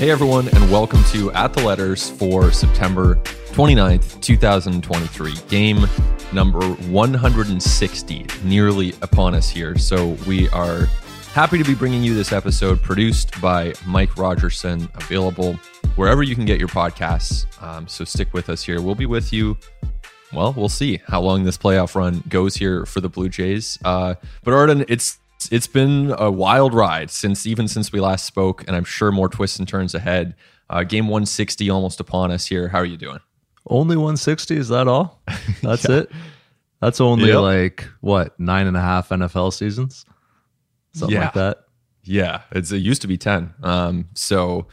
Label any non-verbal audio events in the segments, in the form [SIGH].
Hey everyone, and welcome to At the Letters for September 29th, 2023. Game number 160, nearly upon us here. So we are happy to be bringing you this episode produced by Mike Rogerson, available wherever you can get your podcasts. Um, so stick with us here. We'll be with you. Well, we'll see how long this playoff run goes here for the Blue Jays. Uh, but Arden, it's it's been a wild ride since even since we last spoke, and I'm sure more twists and turns ahead. Uh, game 160 almost upon us here. How are you doing? Only 160? Is that all? [LAUGHS] That's yeah. it. That's only yep. like what nine and a half NFL seasons, something yeah. like that. Yeah, it's it used to be 10. Um, so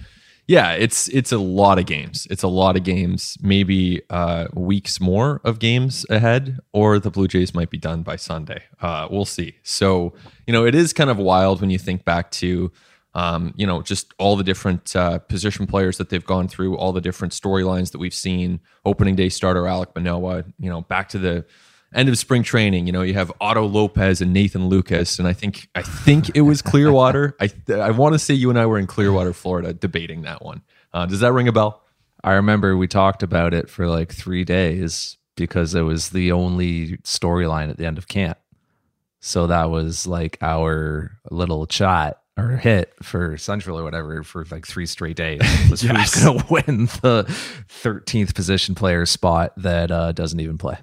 yeah, it's it's a lot of games. It's a lot of games. Maybe uh, weeks more of games ahead, or the Blue Jays might be done by Sunday. Uh, we'll see. So you know, it is kind of wild when you think back to. Um, you know, just all the different uh, position players that they've gone through, all the different storylines that we've seen. Opening day starter Alek Manoah, you know, back to the end of spring training, you know, you have Otto Lopez and Nathan Lukes, and I think I think it was Clearwater. [LAUGHS] I I want to say you and I were in Clearwater, Florida, debating that one. Uh, does that ring a bell? I remember we talked about it for like three days because it was the only storyline at the end of camp. So that was like our little chat or hit for Central or whatever for like three straight days. Was [LAUGHS] yes. who's going to win the 13th position player spot that uh, doesn't even play?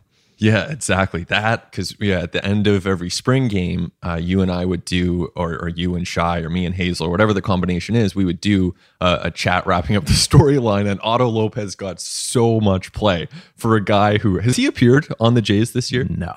Yeah, exactly that. Because yeah, at the end of every spring game, uh, you and I would do, or, or you and Shi, or me and Hazel, or whatever the combination is, we would do uh, a chat wrapping up the [LAUGHS] storyline. And Otto Lopez got so much play for a guy who has he appeared on the Jays this year? No,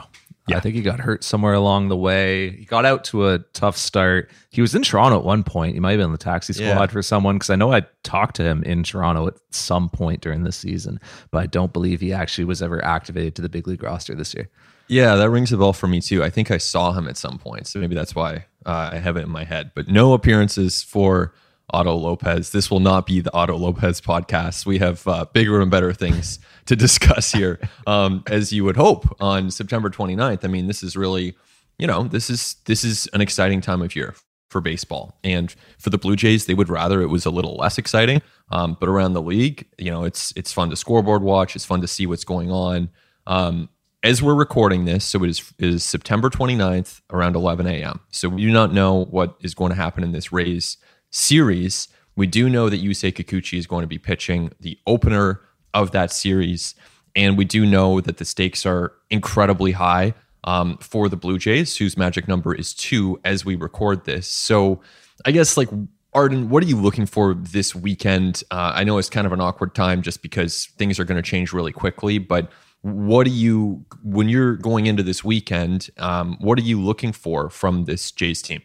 yeah. I think he got hurt somewhere along the way. He got out to a tough start. He was in Toronto at one point. He might have been in the taxi squad yeah. for someone because I know I talked to him in Toronto at some point during the season, but I don't believe he actually was ever activated to the big league roster this year. Yeah, that rings a bell for me too. I think I saw him at some point, so maybe that's why uh, I have it in my head. But no appearances for Otto Lopez. This will not be the Otto Lopez podcast. We have uh, bigger and better things to [LAUGHS] discuss here, um, as you would hope on September 29th. I mean, this is really, you know, this is this is an exciting time of year for baseball, and for the Blue Jays, they would rather it was a little less exciting. Um, but around the league, you know, it's it's fun to scoreboard watch. It's fun to see what's going on. Um, as we're recording this, so it is, it is September 29th around 11 a.m. So we do not know what is going to happen in this Rays series. We do know that Yusei Kikuchi is going to be pitching the opener of that series. And we do know that the stakes are incredibly high um, for the Blue Jays, whose magic number is two as we record this. So I guess, like, Arden, what are you looking for this weekend? Uh, I know it's kind of an awkward time just because things are going to change really quickly, but what do you, when you're going into this weekend, um, what are you looking for from this Jays team?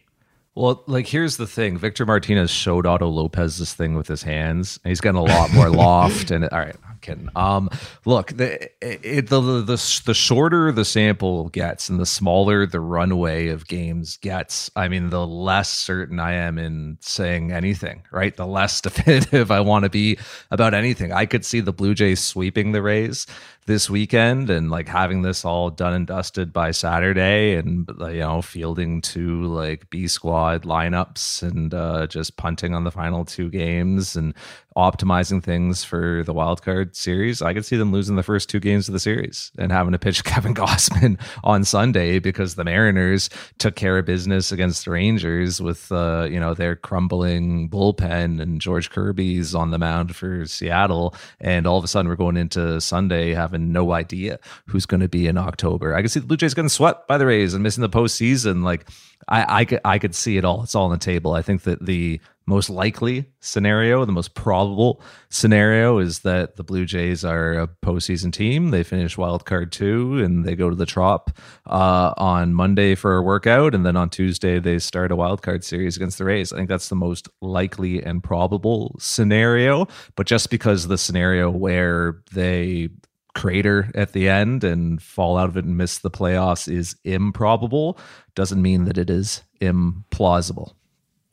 Well, like here's the thing: Victor Martinez showed Otto Lopez this thing with his hands. He's getting a lot more [LAUGHS] loft. And all right, I'm kidding. Um, look, the, it, the the the shorter the sample gets, and the smaller the runway of games gets. I mean, the less certain I am in saying anything. Right, the less [LAUGHS] definitive I want to be about anything. I could see the Blue Jays sweeping the Rays this weekend and like having this all done and dusted by Saturday and you know fielding two like B squad lineups and uh, just punting on the final two games and optimizing things for the wild card series. I could see them losing the first two games of the series and having to pitch [LAUGHS] Kevin Gausman on Sunday because the Mariners took care of business against the Rangers with uh, you know their crumbling bullpen and George Kirby's on the mound for Seattle and all of a sudden we're going into Sunday having no idea who's going to be in October. I can see the Blue Jays getting swept by the Rays and missing the postseason. Like I, I could, I could see it all. It's all on the table. I think that the most likely scenario, the most probable scenario, is that the Blue Jays are a postseason team. They finish wild card two and they go to the Trop uh, on Monday for a workout, and then on Tuesday they start a wild card series against the Rays. I think that's the most likely and probable scenario. But just because the scenario where they crater at the end and fall out of it and miss the playoffs is improbable doesn't mean that it is implausible.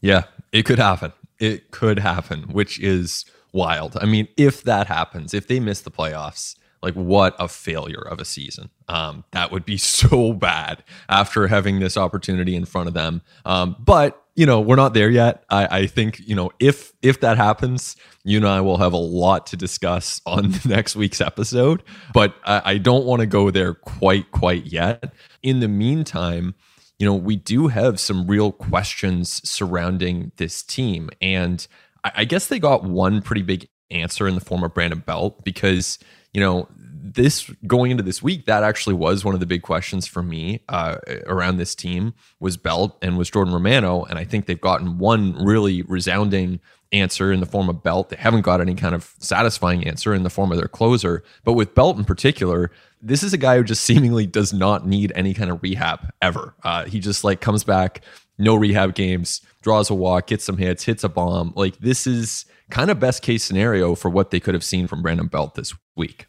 Yeah, it could happen. It could happen, which is wild. I mean, if that happens, if they miss the playoffs, like what a failure of a season. Um, that would be [LAUGHS] so bad after having this opportunity in front of them. Um, but you know, we're not there yet. I, I think, you know, if if that happens, you and I will have a lot to discuss [LAUGHS] on next week's episode. But I, I don't want to go there quite, quite yet. In the meantime, you know, we do have some real questions surrounding this team. And I, I guess they got one pretty big answer in the form of Brandon Belt because, you know, this going into this week, that actually was one of the big questions for me uh, around this team was Belt and was Jordan Romano, and I think they've gotten one really resounding answer in the form of Belt. They haven't got any kind of satisfying answer in the form of their closer, but with Belt in particular, this is a guy who just [LAUGHS] seemingly does not need any kind of rehab ever. Uh, he just like comes back, no rehab games, draws a walk, gets some hits, hits a bomb. Like this is kind of best case scenario for what they could have seen from Brandon Belt this week.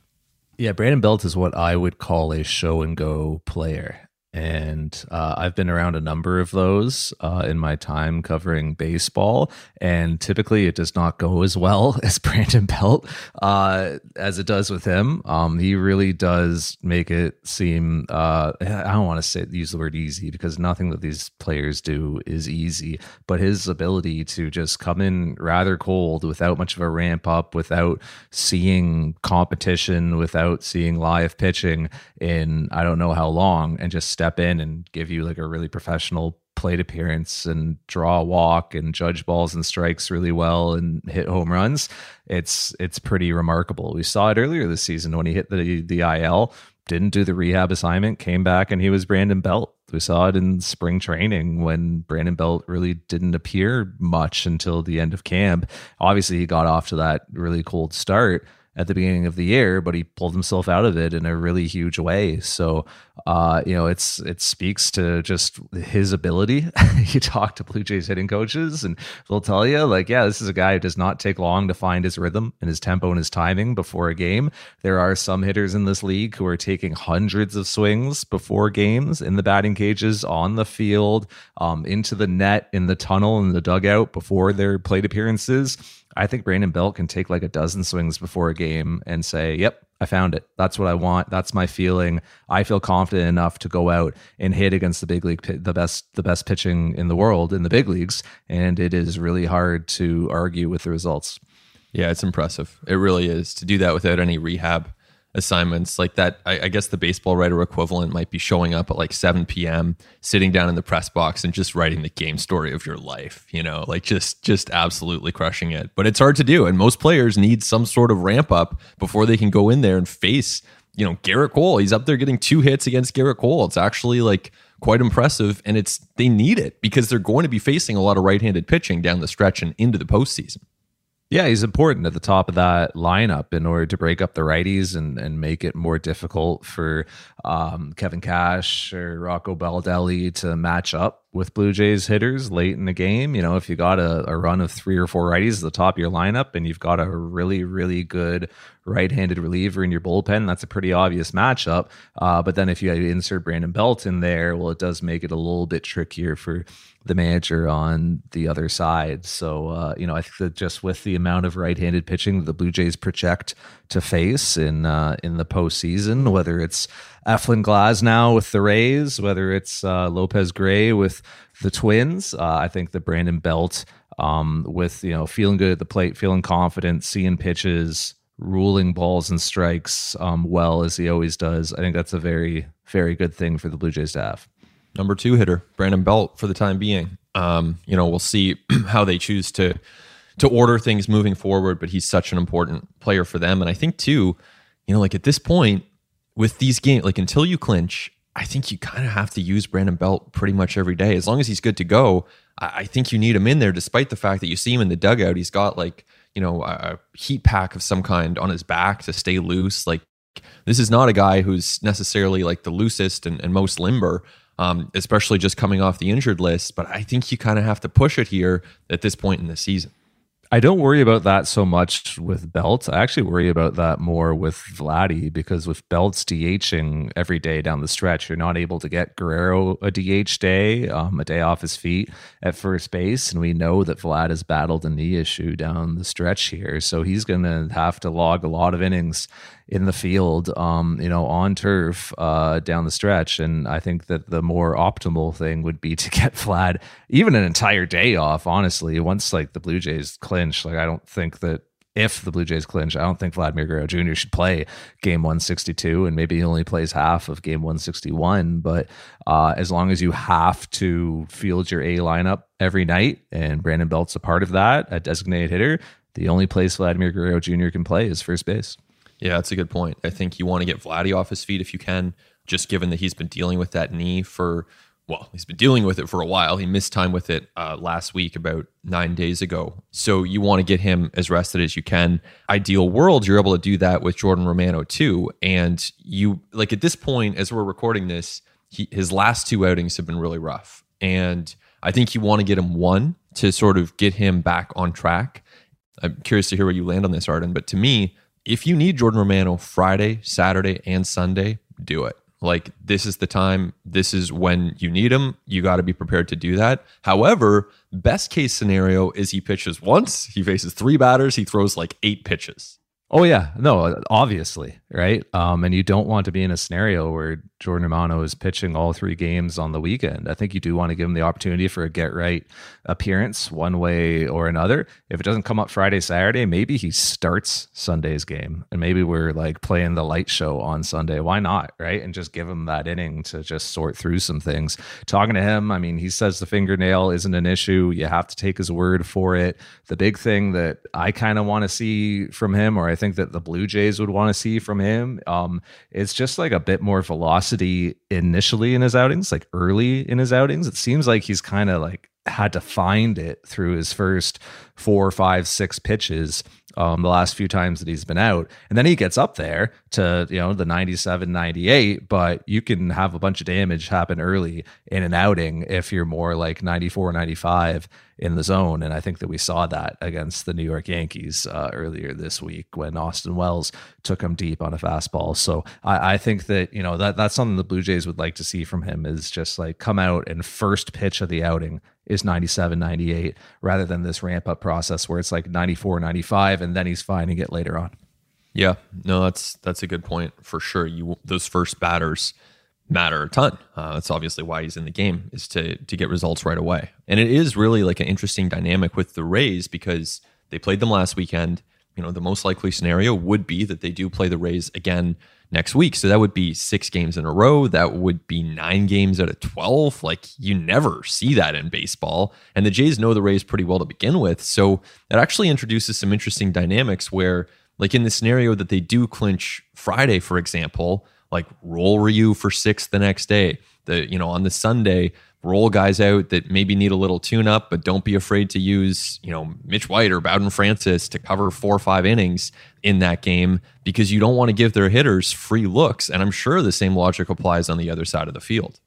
Yeah, Brandon Belt is what I would call a show and go player and uh, I've been around a number of those uh, in my time covering baseball, and typically it does not go as well [LAUGHS] as Brandon Belt uh, as it does with him. Um, he really does make it seem uh, I don't want to say use the word easy because nothing that these players do is easy, but his ability to just come in rather cold without much of a ramp up, without seeing competition, without seeing live pitching in I don't know how long, and just step in and give you like a really professional plate appearance and draw a walk and judge balls and strikes really well and hit home runs it's it's pretty remarkable. We saw it earlier this season when he hit the the IL didn't do the rehab assignment came back and he was Brandon Belt. We saw it in spring training when Brandon Belt really didn't appear much until the end of camp. Obviously he got off to that really cold start at the beginning of the year, but he pulled himself out of it in a really huge way. So, uh, you know, it's it speaks to just his ability. [LAUGHS] you talk to Blue Jays hitting coaches, and they'll tell you, like, yeah, this is a guy who does not take long to find his rhythm and his tempo and his timing before a game. There are some hitters in this league who are taking hundreds of swings before games in the batting cages, on the field, um, into the net, in the tunnel, in the dugout before their plate appearances I think Brandon Belt can take like a dozen swings before a game and say, "Yep, I found it. That's what I want. That's my feeling. I feel confident enough to go out and hit against the big league, the best, the best pitching in the world in the big leagues, and it is really hard to argue with the results." Yeah, it's impressive. It really is to do that without any rehab assignments like that I, I, guess the baseball writer equivalent might be showing up at like 7 p.m sitting down in the press box and just writing the game story of your life you know like just just absolutely crushing it. But it's hard to do and most players need some sort of ramp up before they can go in there and face you know gerrit cole. He's up there getting two hits against gerrit cole. It's actually like quite impressive and it's they need it because they're going to be facing a lot of right-handed pitching down the stretch and into the postseason yeah, he's important at the top of that lineup in order to break up the righties and, and make it more difficult for um, Kevin Cash or Rocco Baldelli to match up with Blue Jays hitters late in the game. You know, if you got a, a, run of three or four righties at the top of your lineup and you've got a really, really good right handed reliever in your bullpen, that's a pretty obvious matchup. Uh, but then if you insert Brandon Belt in there, well, it does make it a little bit trickier for the manager on the other side. So, uh, you know, I think that just with the amount of right handed pitching that the Blue Jays project to face in, uh, in the postseason, whether it's Eflin Glasnow with the Rays, whether it's uh, Lopez Gray with the Twins. Uh, I think the Brandon Belt um, with you know feeling good at the plate, feeling confident, seeing pitches, ruling balls and strikes um, well as he always does. I think that's a very very good thing for the Blue Jays to have. Number two hitter, Brandon Belt, for the time being. Um, you know, we'll see [CLEARS THROAT] how they choose to to order things moving forward, but he's such an important player for them. And I think too, you know, like at this point, with these games, like until you clinch, I think you kind of have to use Brandon Belt pretty much every day. As long as he's good to go, I, think you need him in there, despite the fact that you see him in the dugout. He's got like, you know, a heat pack of some kind on his back to stay loose. Like, this is not a guy who's necessarily like the loosest and, and most limber, um, especially just coming off the injured list. But I think you kind of have to push it here at this point in the season. I don't worry about that so much with Belt. I actually worry about that more with Vladdy because with Belt's DHing every day down the stretch, you're not able to get Guerrero a DH day, um, a day off his feet at first base. And we know that Vlad has battled a knee issue down the stretch here. So he's going to have to log a lot of innings in the field, um, you know, on turf uh, down the stretch. And I think that the more optimal thing would be to [LAUGHS] get Vlad even an entire day off. Honestly, once like the Blue Jays clinch, like I don't think that if the Blue Jays clinch, I don't think Vladimir Guerrero Jr. should play game 162 and maybe he only plays half of game 161. But uh, as long as you have to field your A lineup every night and Brandon Belt's a part of that, a designated hitter, the only place Vladimir Guerrero Jr. can play is first base. Yeah, that's a good point. I think you want to get Vladdy off his feet if you can, just given that he's been dealing with that knee for well, he's been dealing with it for a while. He missed time with it uh, last week, about nine days ago. So you want to get him as rested as you can. Ideal world, you're able to do that with Jordan Romano too. And you, like at this point, as we're recording this, he, his last two outings have been really rough. And I think you want to get him one to sort of get him back on track. I'm curious to hear where you land on this, Arden. But to me, if you need Jordan Romano Friday, Saturday, and Sunday, do it. Like this is the time, this is when you need him. You got to be prepared to do that. However, best case scenario is he pitches once, he faces three batters, he throws like eight pitches. Oh yeah, no, obviously, right? Um, and you don't want to be in a scenario where Jordan Romano is pitching all three games on the weekend. I think you do want to give him the opportunity for a get right appearance, one way or another. If it doesn't come up Friday, Saturday, maybe he starts Sunday's game, and maybe we're like playing the light show on Sunday. Why not, right? And just give him that inning to just sort through some things. Talking to him, I mean, he says the fingernail isn't an issue. You have to take his word for it. The big thing that I kind of want to see from him, or I think that the Blue Jays would want to see from him. Um, it's just like a bit more velocity initially in his outings, like early in his outings. It seems like he's kind of like had to find it through his first four, five, six pitches um, the last few times that he's been out. And then he gets up there to, you know, the 97, 98, but you can have a bunch of damage happen early in an outing if you're more like 94, 95 in the zone. And I think that we saw that against the New York Yankees uh, earlier this week when Austin Wells took him deep on a fastball. So I, I think that, you know, that that's something the Blue Jays would like to see from him is just like come out and first pitch of the outing is 97, 98, rather than this ramp up process where it's like 94, 95, and then he's finding it later on. Yeah, no, that's that's a good point for sure. You those first batters matter a ton. Uh, that's obviously why he's in the game is to to get results right away. And it is really like an interesting dynamic with the Rays because they played them last weekend. You know, the most likely scenario would be that they do play the Rays again next week. So that would be six games in a row. That would be nine games out of 12. Like you never see that in baseball. And the Jays know the Rays pretty well to begin with. So it actually introduces some interesting dynamics where, like in the scenario that they do clinch Friday, for example, like roll Ryu for six the next day. The, you know, on the Sunday, roll guys out that maybe need a little tune up, but don't be afraid to use, you know, Mitch White or Bowden Francis to cover four or five innings in that game because you don't want to give their hitters free looks. And I'm sure the same logic applies on the other side of the field.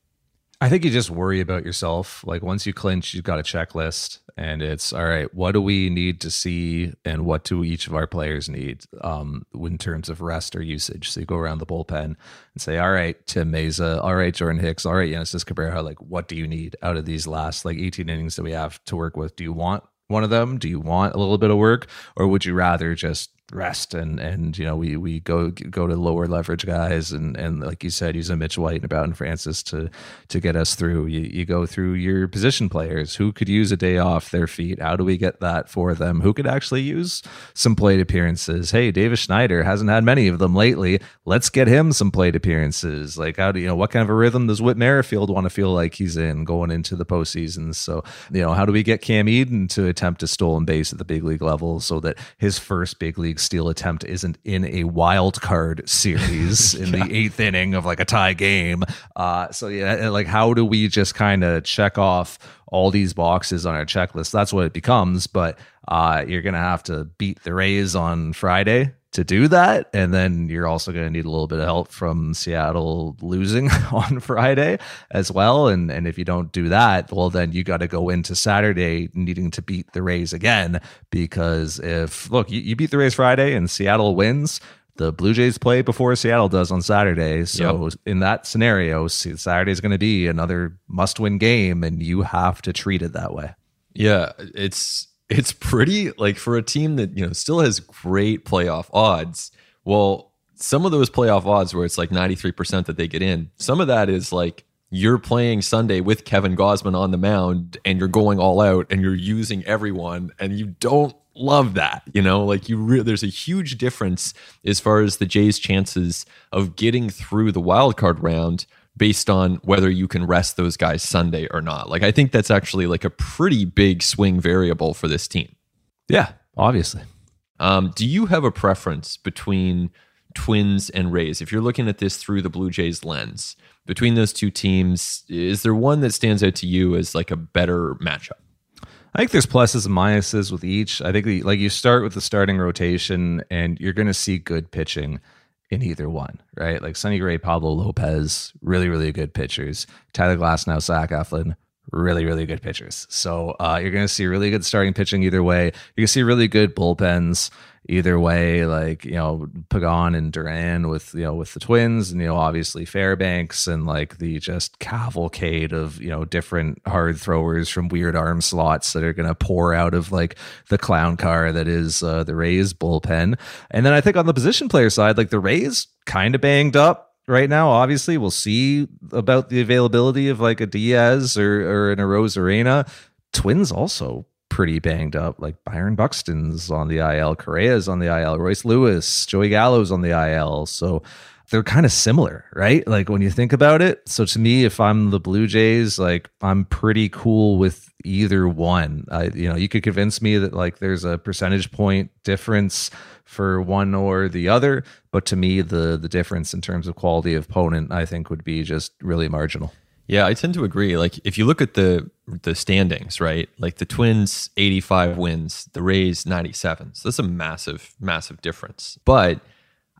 I think you just worry about yourself. Like once you clinch, you've got a checklist, and it's all right. What do we need to see, and what do each of our players need um, in terms of rest or usage? So you go around the bullpen and say, all right, Tim Mayza, all right, Jordan Hicks, all right, Genesis Cabrera. Like, what do you need out of these last like 18 innings that we have to work with? Do you want one of them? Do you want a little bit of work, or would you rather just rest and and you know we we go go to lower leverage guys and and like you said a Mitch White and Bowden Francis to to get us through. You, you go through your position players. Who could use a day off their feet? How do we get that for them? Who could actually use some plate appearances? Hey Davis Schneider hasn't had many of them lately. Let's get him some plate appearances. Like how do you know what kind of a rhythm does Whit Merrifield want to feel like he's in going into the postseason? So you know how do we get Cam Eden to attempt a stolen base at the big league level so that his first big league steal attempt isn't in a wild card series [LAUGHS] in yeah. the eighth inning of like a tie game. Uh, so yeah, like how do we just kind of check off all these boxes on our checklist? That's what it becomes. But uh, you're gonna have to beat the Rays on Friday to do that. And then you're also going to need a little bit of help from Seattle losing [LAUGHS] on Friday as well. And and if you don't do that, well, then you got to go into Saturday needing to beat the Rays again. Because if look, you, you beat the Rays Friday and Seattle wins, the Blue Jays play before Seattle does on Saturday. So yep. in that scenario, Saturday is going to be another must-win game, and you have to treat it that way. Yeah, it's it's pretty like for a team that you know still has great playoff odds. Well, some of those playoff odds where it's like 93% that they get in, some of that is like you're playing Sunday with Kevin Gausman on the mound and you're going all out and you're using everyone and you don't love that you know like you re- there's a huge difference as far as the Jays chances of getting through the wild card round based on whether you can rest those guys Sunday or not. Like I think that's actually like a pretty big swing variable for this team. Yeah obviously. Um, do you have a preference between Twins and Rays? If you're looking at this through the Blue Jays lens between those two teams is there one that stands out to you as like a better matchup? I think there's pluses and minuses with each. I think like you start with the starting rotation and you're going to see good pitching in either one, right? Like Sonny Gray, Pablo Lopez, really, really good pitchers. Tyler Glasnow, Zach Eflin, really, really good pitchers. So uh, you're going to see really good starting pitching either way. Going to see really good bullpens either way, like, you know, Pagan and Duran with, you know, with the twins and, you know, obviously Fairbanks and like the just cavalcade of, you know, different hard throwers from weird arm slots that are going to pour out of like the clown car that is uh, the Rays bullpen. And then I think on the position player side, like the Rays kind of banged up right now. Obviously, we'll see about the availability of like a Diaz or, or an Arozarena. Twins also pretty banged up. Like Byron Buxton's on the IL, Correa's on the IL, Royce Lewis, Joey Gallo's on the IL. So they're kind of similar, right? Like when you think about it. So to me, if I'm the Blue Jays, like I'm pretty cool with either one. I, you know, you could convince me that like there's a percentage point difference for one or the other, but to me, the the difference in terms of quality of opponent, I think, would be just really marginal. Yeah, I tend to agree. Like if you look at the the standings, right? Like the Twins 85 wins, the Rays 97. So that's a massive massive difference. But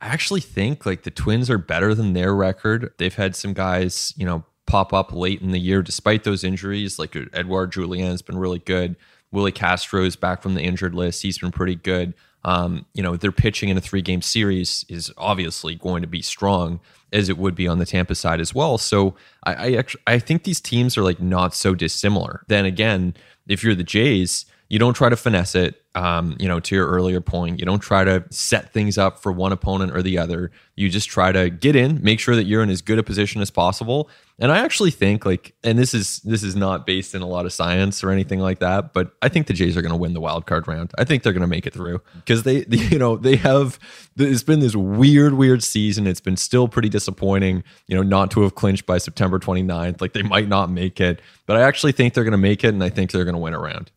I actually think like the Twins are better than their record. They've had some guys, you know, pop up late in the year despite those injuries. Like Edouard Julien has been really good. Willi Castro is back from the injured list. He's been pretty good. Um, you know, their pitching in a three game series is obviously going to be strong as it would be on the Tampa side as well. So I, I actually I think these teams are like not so dissimilar. Then again, if you're the Jays, you don't try to finesse it. Um, you know, to your earlier point, you don't try to set things up for one opponent or the other. You just try to get in, make sure that you're in as good a position as possible. And I actually think like, and this is this is not based in a lot of science or anything like that, but I think the Jays are going to win the wild card round. I think they're going to make it through because they, you know, they have. It's been this weird, weird season. It's been still pretty disappointing, you know, not to have clinched by September 29th. Like they might not make it, but I actually think they're going to make it, and I think they're going to win a round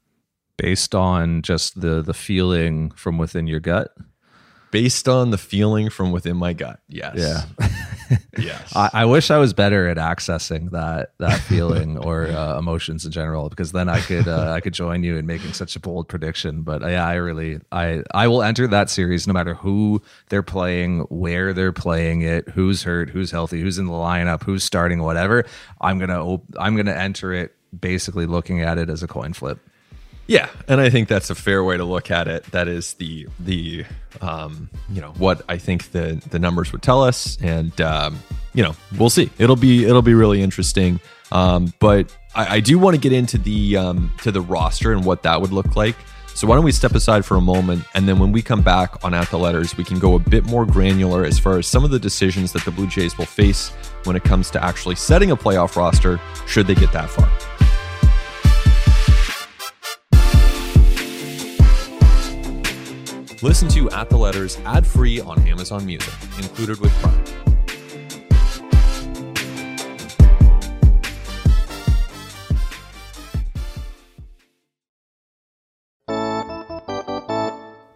based on just the the feeling from within your gut? Based on the feeling from within my gut yes. Yeah. [LAUGHS] Yes. I, I, wish i was better at accessing that that feeling [LAUGHS] or uh, emotions in general because then i could uh, i could join you in making such a bold prediction. But uh, yeah i really i i will enter that series no matter who they're playing where they're playing it who's hurt who's healthy who's in the lineup who's starting whatever. I'm gonna op- i'm gonna enter it basically looking at it as a coin flip yeah, and I think that's a fair way to look at it. That is the the um, you know what I think the the numbers would tell us, and um, you know we'll see. It'll be it'll be really interesting. Um, but I, I do want to get into the um, to the roster and what that would look like. So why don't we step aside for a moment, and then when we come back on At the Letters, we can go a bit more granular as far as some of the decisions that the Blue Jays will face when it comes to actually setting a playoff roster, should they get that far. Listen to At the Letters ad free on Amazon Music, included with Prime.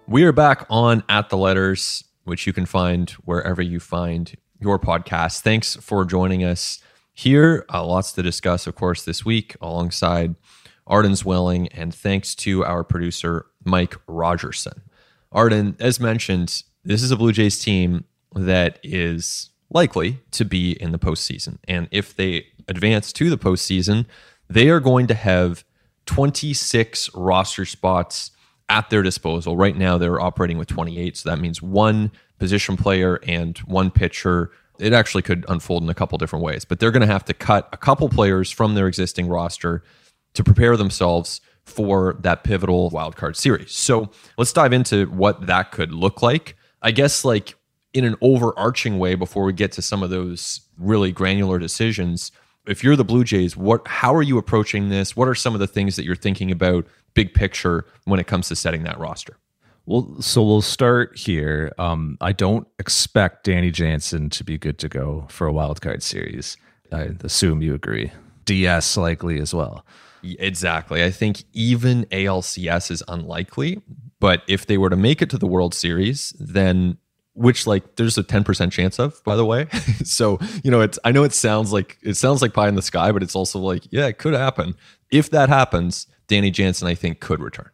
We are back on At the Letters, which you can find wherever you find your podcast. Thanks for joining us here. Uh, lots to discuss, of course, this week alongside Arden Zwelling, and thanks to our producer, Mike Rogerson. Arden, as mentioned, this is a Blue Jays team that is likely to be in the postseason. And if they advance to the postseason, they are going to have 26 roster spots at their disposal. Right now, they're operating with 28. So that means one position player and one pitcher. It actually could unfold in a couple different ways, but they're going to have to cut a couple players from their existing roster to prepare themselves for that pivotal wildcard series. So let's dive into what that could look like. I guess like in an overarching way before we get to some of those really granular decisions if you're the blue jays what how are you approaching this? What are some of the things that you're thinking about big picture when it comes to setting that roster? Well so we'll start here. Um, i don't expect danny jansen to be good to go for a wild card series. I assume you agree. Ds likely as well exactly. I think even alcs is unlikely but if they were to make it to the world series then which like there's a 10% chance of by the way. [LAUGHS] So you know it's i know it sounds like it sounds like pie in the sky but it's also like yeah it could happen. If that happens danny jansen i think could return.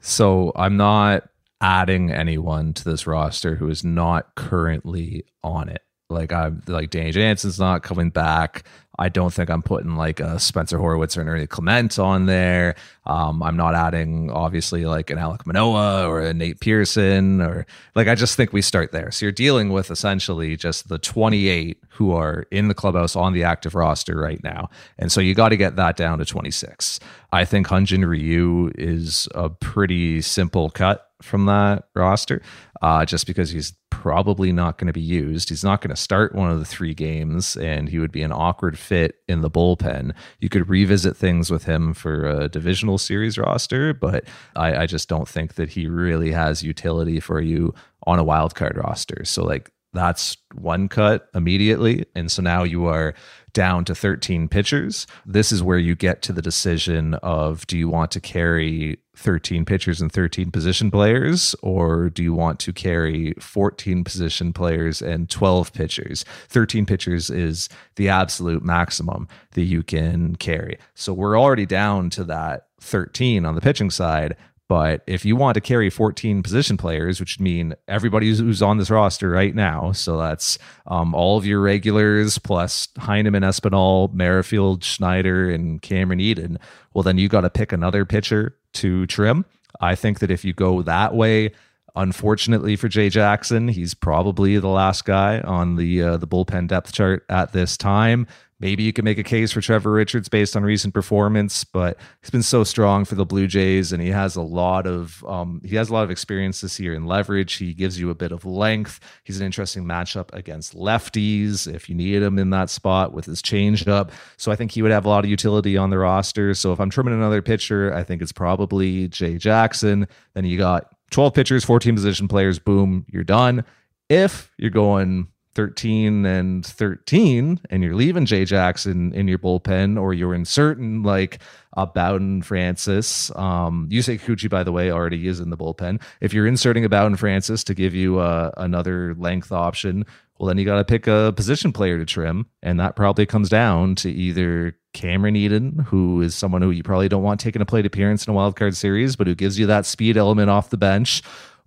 So i'm not adding anyone to this roster who is not currently on it. Like i'm like danny jansen's not coming back I don't think I'm putting like a Spencer Horwitz or an Ernie Clement on there. Um, I'm not adding obviously like an Alek Manoah or a Nate Pearson or like I just think we start there. So you're dealing with essentially just the 28 who are in the clubhouse on the active roster right now, and so you got to get that down to 26. I think Hyun-Jin Ryu is a pretty simple cut from that roster, uh, just because he's probably not going to be used. He's not going to start one of the three games, and he would be an awkward fit in the bullpen. You could revisit things with him for a divisional series roster, but I, I just don't think that he really has utility for you on a wild card roster. So, like, that's one cut immediately. And so now you are down to 13 pitchers. This is where you get to the decision of do you want to carry 13 pitchers and 13 position players, or do you want to carry 14 position players and 12 pitchers? 13 pitchers is the absolute maximum that you can carry. So we're already down to that 13 on the pitching side. But if you want to carry 14 position players, which would mean everybody who's on this roster right now, so that's um, all of your regulars plus Heineman, Espinal, Merrifield, Schneider, and Cameron Eden, well, then you got to pick another pitcher to trim. I think that if you go that way, unfortunately for Jay Jackson, he's probably the last guy on the uh, the bullpen depth chart at this time. Maybe you can make a case for Trevor Richards based on recent performance, but he's been so strong for the Blue Jays, and he has a lot of um, he has a lot of experience this year in leverage. He gives you a bit of length. He's an interesting matchup against lefties if you need him in that spot with his changeup. So I think he would have a lot of utility on the roster. So if I'm trimming another pitcher, I think it's probably Jay Jackson. Then you got 12 pitchers, 14 position players. Boom, you're done. If you're going 13 and 13 and you're leaving Jay Jackson in your bullpen or you're inserting like a Bowden Francis. Um, say Kikuchi, by the way, already is in the bullpen. If you're inserting a Bowden Francis to give you uh, another length option, well, then you got to pick a position player to trim. And that probably comes down to either Cameron Eden, who is someone who you probably don't want taking a plate appearance in a wild card series, but who gives you that speed element off the bench,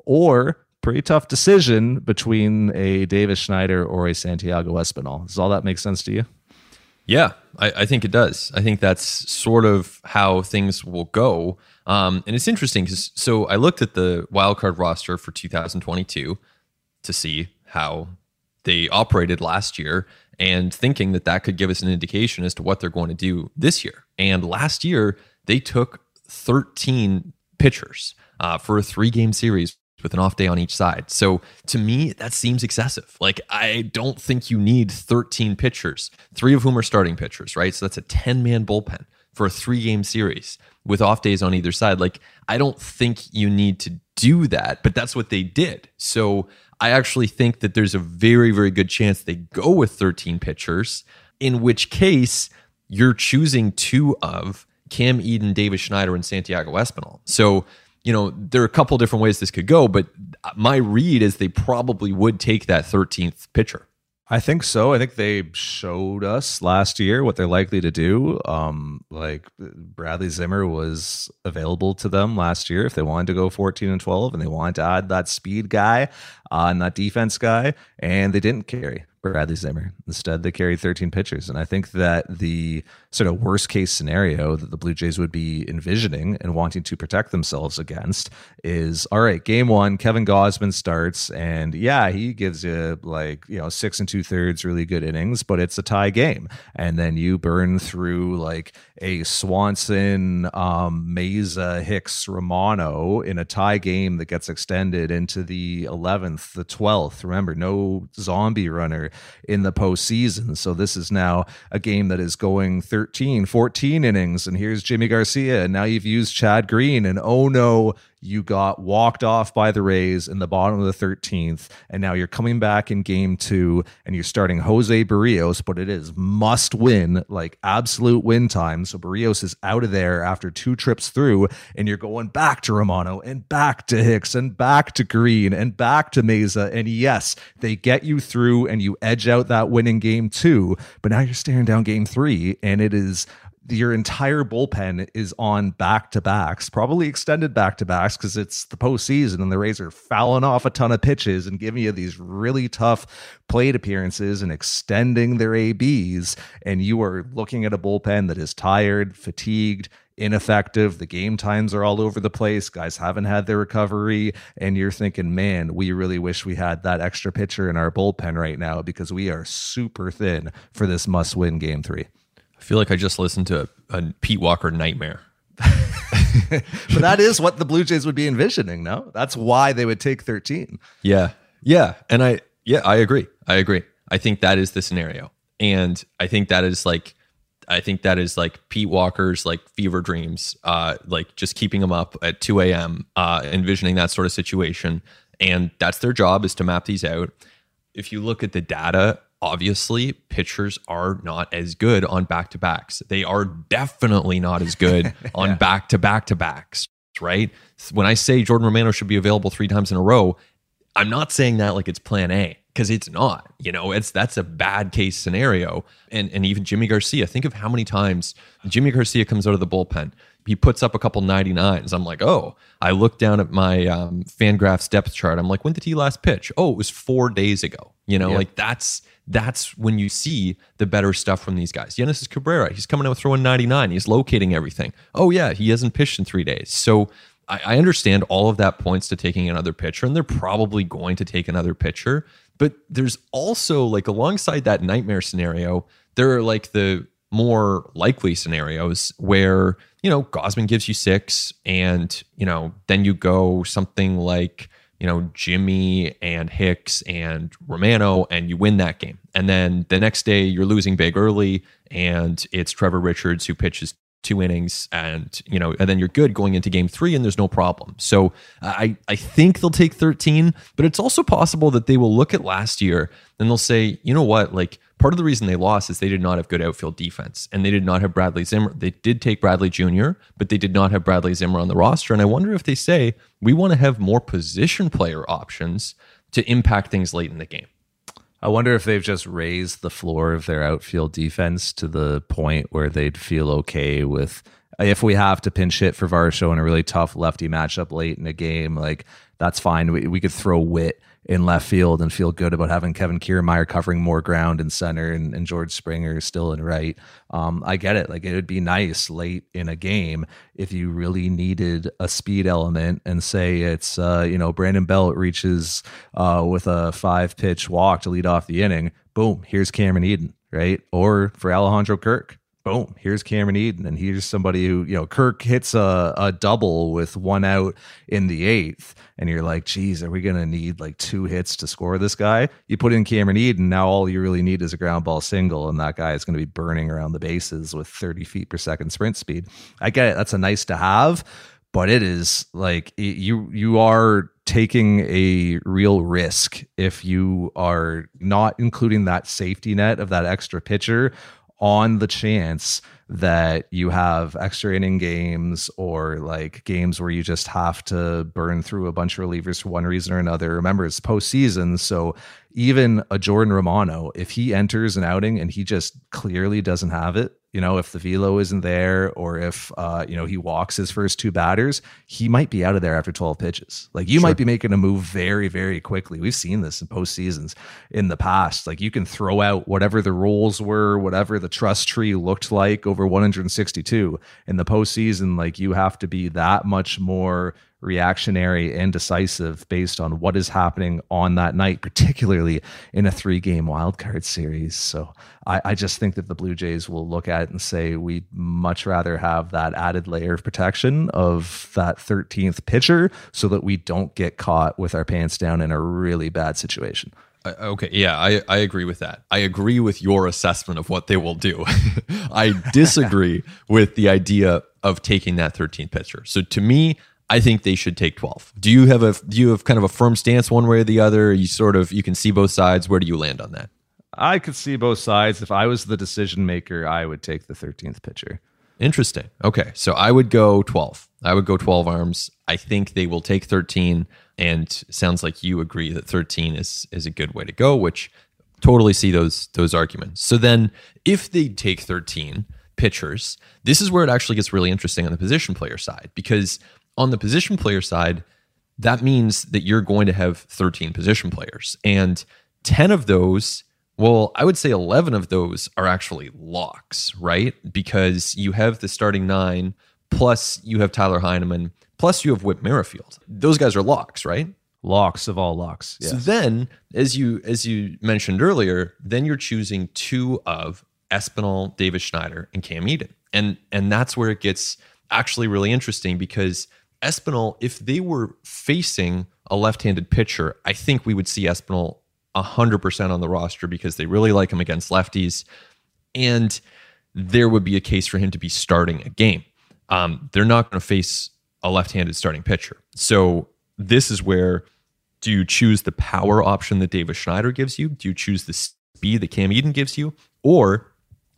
or pretty tough decision between a Davis Schneider or a Santiago Espinal. Does all that make sense to you? Yeah, I, I think it does. I think that's sort of how things will go. Um, and it's interesting because so I looked at the wildcard roster for 2022 to see how they operated last year and thinking that that could give us an indication as to what they're going to do this year. And last year, they took 13 pitchers uh, for a three game series with an off day on each side. So to me, that seems excessive. Like, I don't think you need 13 pitchers, three of whom are starting pitchers, right? So that's a 10 man bullpen for a three game series with off days on either side. Like, I don't think you need to do that, but that's what they did. So I actually think that there's a very, very good chance they go with 13 pitchers, in which case you're choosing two of Cam Eden, Davis Schneider, and Santiago Espinal. So you know, there are a couple different ways this could go, but my read is they probably would take that 13th pitcher. I think so. I think they showed us last year what they're likely to do. Um, like Bradley Zimmer was available to them last year if they wanted to go 14 and 12 and they wanted to add that speed guy uh, and that defense guy, and they didn't carry Bradley Zimmer. Instead, they carried 13 pitchers. And I think that the sort of worst case scenario that the Blue Jays would be envisioning and wanting to protect themselves against is all right, game one, Kevin Gausman starts. And yeah, he gives you like, you know, six and two thirds really good innings, but it's a tie game. And then you burn through like a Swanson, um, Mayza, Hicks, Romano in a tie game that gets extended into the 11th, the 12th. Remember, no zombie runner in the postseason. So this is now a game that is going 13, 14 innings. And here's Jimmy Garcia. And now you've used Chad Green. And oh no, you got walked off by the Rays in the bottom of the 13th, and now you're coming back in game two and you're starting Jose Berrios, but it is must win, like absolute win time. So Berrios is out of there after two trips through, and you're going back to Romano and back to Hicks and back to Green and back to Mayza. And yes, they get you through and you edge out that winning game two, but now you're staring down game three, and it is your entire bullpen is on back to backs, probably extended back to backs because it's the postseason and the Rays are fouling off a ton of pitches and giving you these really tough plate appearances and extending their ABs. And you are looking at a bullpen that is tired, fatigued, ineffective. The game times are all over the place. Guys haven't had their recovery. And you're thinking, man, we really wish we had that extra pitcher in our bullpen right now because we are super thin for this must win game three. I feel like I just listened to a, a Pete Walker nightmare. [LAUGHS] but that is what the Blue Jays would be envisioning, no? That's why they would take 13. Yeah. Yeah. And I, yeah, I agree. I agree. I think that is the scenario. And I think that is like, I think that is like Pete Walker's like fever dreams, uh, like just keeping them up at 2 a.m., uh, envisioning that sort of situation. And that's their job is to map these out. If you look at the data, obviously pitchers are not as good on back to backs. They are definitely not as good [LAUGHS] on back to back to backs, right? When I say Jordan Romano should be available three times in a row, I'm not saying that like it's plan A because it's not. You know, it's that's a bad case scenario. And and even Jimmy Garcia, think of how many times Jimmy Garcia comes out of the bullpen he puts up a couple 99s. I'm like, oh, I look down at my um, Fangraphs depth chart. I'm like, when did he last pitch? Oh, it was four days ago. You know, yep. like that's that's when you see the better stuff from these guys. Genesis Cabrera, he's coming out throwing 99. He's locating everything. Oh yeah, he hasn't pitched in three days. So I, I understand all of that points to taking another pitcher, and they're probably going to take another pitcher. But there's also like alongside that nightmare scenario, there are like the more likely scenarios where you know, Gausman gives you six, and you know, then you go something like you know Jimmy and Hicks and Romano, and you win that game. And then the next day you're losing big early, and it's Trevor Richards who pitches two innings and you know and then you're good going into game three and there's no problem so i i think they'll take 13 but it's also possible that they will look at last year and they'll say you know what like part of the reason they lost is they did not have good outfield defense and they did not have Bradley Zimmer. They did take Bradley Jr., but they did not have Bradley Zimmer on the roster. And I wonder if they say we want to have more position player options to impact things late in the game. I wonder if they've just raised the floor of their outfield defense to the point where they'd feel okay with if we have to pinch hit for Varsho in a really tough lefty matchup late in a game, like that's fine. We, we could throw Whit in left field and feel good about having Kevin Kiermaier covering more ground in center and, and George Springer still in right. Um, I get it. Like it would be nice late in a game if you really needed a speed element and say it's, uh, you know, Brandon Belt reaches uh, with a five pitch walk to lead off the inning. Boom, here's Cameron Eden, right? Or for Alejandro Kirk, boom, here's Cameron Eden. And here's somebody who, you know, Kirk hits a, a double with one out in the eighth. And you're like, geez, are we going to need like two hits to score this guy? You put in Cameron Eden. Now all you really need is a ground ball single. And that guy is going to be burning around the bases with 30 feet per second sprint speed. I get it. That's a nice to have. But it is like you you are taking a real risk if you are not including that safety net of that extra pitcher on the chance that you have extra inning games or like games where you just have to burn through a bunch of relievers for one reason or another. Remember, it's postseason. So even a Jordan Romano, if he enters an outing and he just clearly doesn't have it, You know, if the velo isn't there, or if uh, you know he walks his first two batters, he might be out of there after 12 pitches. Like you sure. might be making a move very, very quickly. We've seen this in postseasons in the past. Like you can throw out whatever the rules were, whatever the trust tree looked like over 162 in the postseason. Like you have to be that much more reactionary and decisive based on what is happening on that night, particularly in a three game wildcard series. So I, I, just think that the Blue Jays will look at it and say, we'd much rather have that added layer of protection of that 13th pitcher so that we don't get caught with our pants down in a really bad situation. Uh, okay, yeah, I, I agree with that. I agree with your assessment of what they will do. [LAUGHS] I disagree [LAUGHS] with the idea of taking that 13th pitcher. So to me, I think they should take 12. Do you have a do you have kind of a firm stance one way or the other? You sort of you can see both sides. Where do you land on that? I could see both sides. If I was the decision maker, I would take the 13th pitcher. Interesting. Okay. So I would go 12. I would go 12 arms. I think they will take 13 and sounds like you agree that 13 is is a good way to go, which totally see those those arguments. So then if they take 13 pitchers, this is where it actually gets really interesting on the position player side because on the position player side, that means that you're going to have 13 position players. And 10 of those, well, I would say 11 of those are actually locks, right? Because you have the starting nine, plus you have Tyler Heineman, plus you have Whit Merrifield. Those guys are locks, right? Locks of all locks. Yes. So then, as you as you mentioned earlier, then you're choosing two of Espinal, Davis Schneider, and Cam Eden. And and that's where it gets actually really interesting because Espinal, if they were facing a left-handed pitcher, I think we would see Espinal 100% on the roster because they really like him against lefties. And there would be a case for him to be starting a game. Um, they're not going to face a left-handed starting pitcher. So this is where do you choose the power option that Davis Schneider gives you? Do you choose the speed that Cam Eden gives you? Or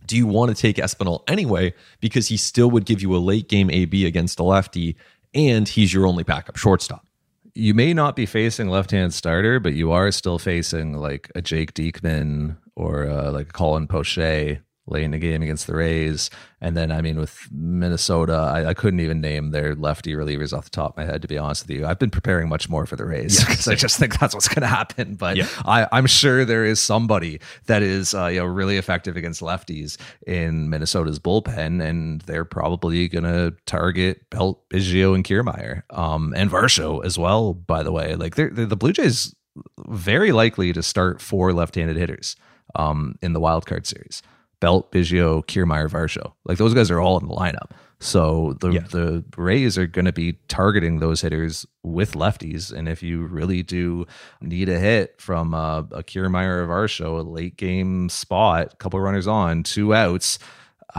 do you want to take Espinal anyway because he still would give you a late game AB against a lefty and he's your only backup shortstop. You may not be facing left hand starter, but you are still facing like a Jake Diekman or uh, like a Colin Poche late in the game against the Rays. And then, I mean, with Minnesota, I, I, couldn't even name their lefty relievers off the top of my head, to be honest with you. I've been preparing much more for the Rays because I just think that's what's going to happen. But yeah. I, am sure there is somebody that is, uh, you know, really effective against lefties in Minnesota's bullpen, and they're probably going to target Belt, Biggio, and Kiermaier, um, and Varsho as well. By the way, like they're, they're the Blue Jays very likely to start four left-handed hitters um, in the wild card series. Belt, Biggio, Kiermaier, Varsho. Like those guys are all in the lineup. So the yeah. the Rays are going to be targeting those hitters with lefties, and if you really do need a hit from uh, a Kiermaier or Varsho, a late game spot, couple runners on, two outs,